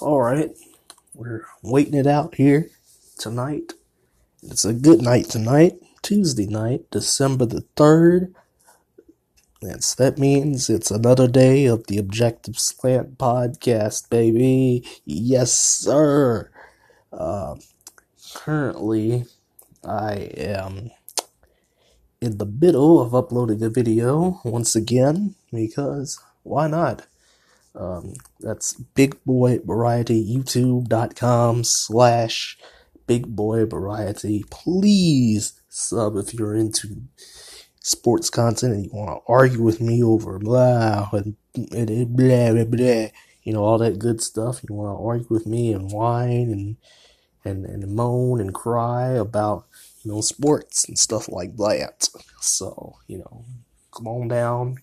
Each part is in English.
All right, we're waiting it out here tonight. It's a good night tonight, Tuesday night, December the 3rd. That's, that means it's another day of the Objective Slant podcast, baby. Yes, sir. Uh, currently, I am in the middle of uploading a video once again because why not? Um, that's Big Boy Variety, YouTube.com slash Big Boy Variety. Please sub if you're into sports content and you want to argue with me over blah and, blah, blah, blah, you know, all that good stuff. You want to argue with me and whine and, and, and moan and cry about, you know, sports and stuff like that. So, you know, come on down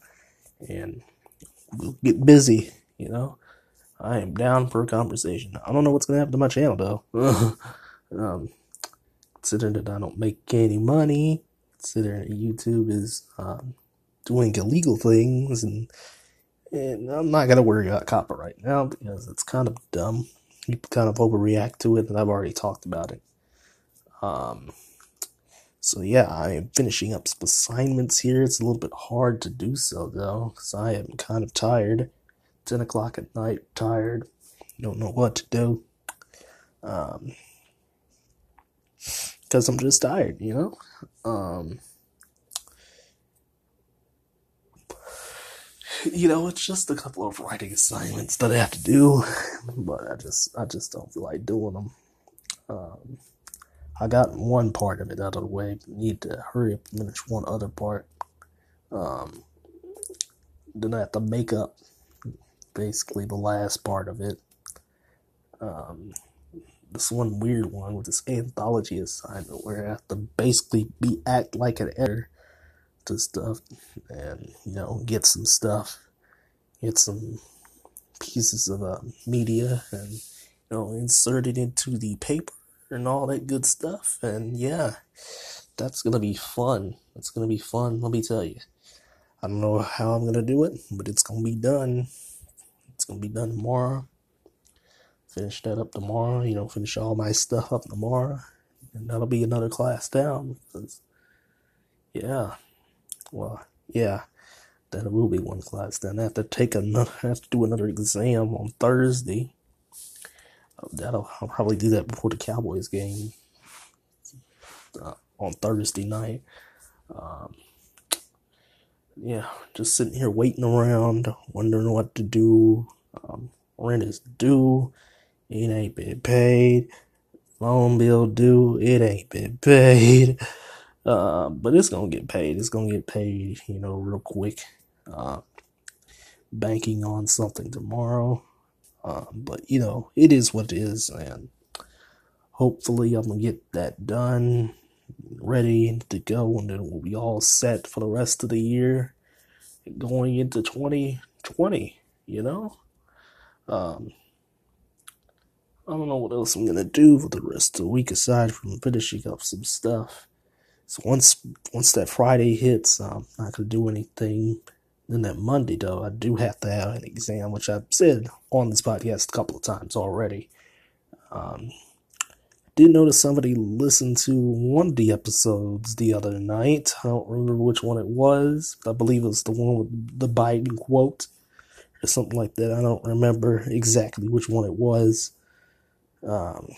and we'll get busy, you know. I am down for a conversation. I don't know what's gonna happen to my channel though. um, considering that I don't make any money, considering YouTube is um, doing illegal things, and and I'm not gonna worry about copyright now because it's kind of dumb. You kind of overreact to it, and I've already talked about it. Um, so yeah, I am finishing up some assignments here. It's a little bit hard to do so though, because I am kind of tired. 10 o'clock at night, tired, don't know what to do. Um, because I'm just tired, you know? Um, you know, it's just a couple of writing assignments that I have to do, but I just, I just don't feel like doing them. Um, I got one part of it out of the way. Need to hurry up and finish one other part. Um, then I have to make up basically the last part of it. Um, this one weird one with this anthology assignment where I have to basically be act like an editor to stuff and you know get some stuff, get some pieces of uh, media and you know insert it into the paper and all that good stuff. And yeah, that's gonna be fun. It's gonna be fun. Let me tell you. I don't know how I'm gonna do it, but it's gonna be done. Gonna be done tomorrow. Finish that up tomorrow. You know, finish all my stuff up tomorrow, and that'll be another class down. Because, yeah, well, yeah, that will be one class down. I have to take another. I have to do another exam on Thursday. That'll I'll probably do that before the Cowboys game uh, on Thursday night. Um, yeah, just sitting here waiting around, wondering what to do. Um, rent is due. It ain't been paid. Loan bill due. It ain't been paid. Uh, but it's gonna get paid. It's gonna get paid, you know, real quick. Uh, banking on something tomorrow. Uh, but you know, it is what it is, and hopefully I'm gonna get that done, ready to go, and then we'll be all set for the rest of the year, going into 2020. You know, um, I don't know what else I'm gonna do for the rest of the week aside from finishing up some stuff. So once once that Friday hits, I'm not gonna do anything then that Monday, though, I do have to have an exam, which I've said on this podcast a couple of times already. Um, did notice somebody listened to one of the episodes the other night. I don't remember which one it was. I believe it was the one with the Biden quote or something like that. I don't remember exactly which one it was. Um,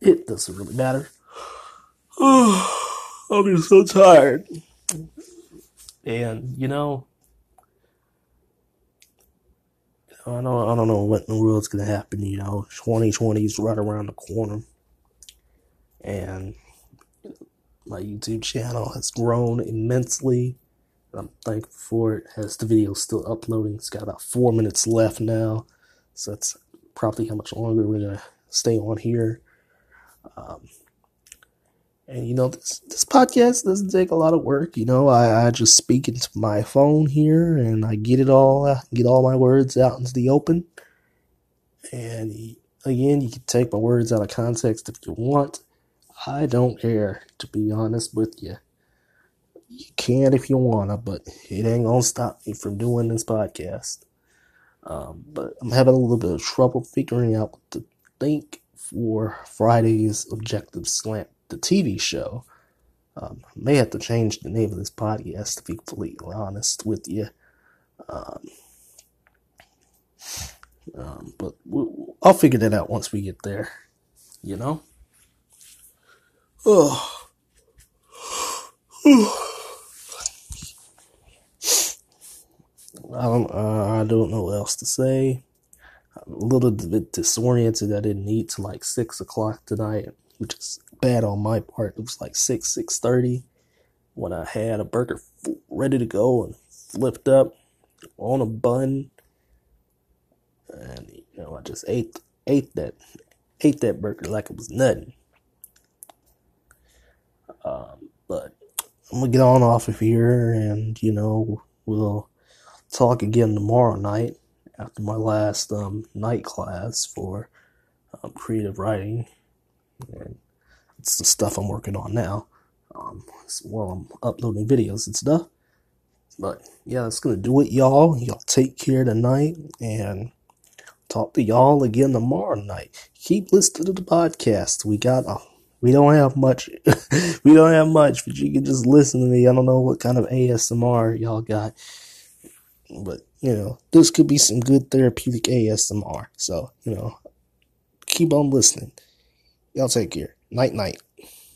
it doesn't really matter. I'm just so tired. And you know, I don't, I don't know what in the world's gonna happen. You know, 2020 is right around the corner, and my YouTube channel has grown immensely. I'm thankful for it. As the video is still uploading, it's got about four minutes left now, so that's probably how much longer we're gonna stay on here. Um, and you know, this this podcast doesn't take a lot of work. You know, I, I just speak into my phone here and I get it all, I get all my words out into the open. And again, you can take my words out of context if you want. I don't care, to be honest with you. You can if you wanna, but it ain't gonna stop me from doing this podcast. Um, but I'm having a little bit of trouble figuring out what to think for Friday's Objective Slant, the TV show. Um, I may have to change the name of this podcast to be completely honest with you. Um, um, but we'll, I'll figure that out once we get there. You know? Oh. I don't, uh, I don't know what else to say. I'm a little bit disoriented. I didn't eat till like six o'clock tonight, which is bad on my part. It was like six, six thirty when I had a burger ready to go and flipped up on a bun, and you know I just ate ate that ate that burger like it was nothing. Um, but I'm gonna get on off of here, and you know we'll talk again tomorrow night after my last um, night class for um, creative writing. And it's the stuff I'm working on now. Um, while I'm uploading videos and stuff. But yeah, that's gonna do it, y'all. Y'all take care tonight, and talk to y'all again tomorrow night. Keep listening to the podcast. We got a we don't have much. we don't have much, but you can just listen to me. I don't know what kind of ASMR y'all got, but you know, this could be some good therapeutic ASMR. So, you know, keep on listening. Y'all take care. Night, night.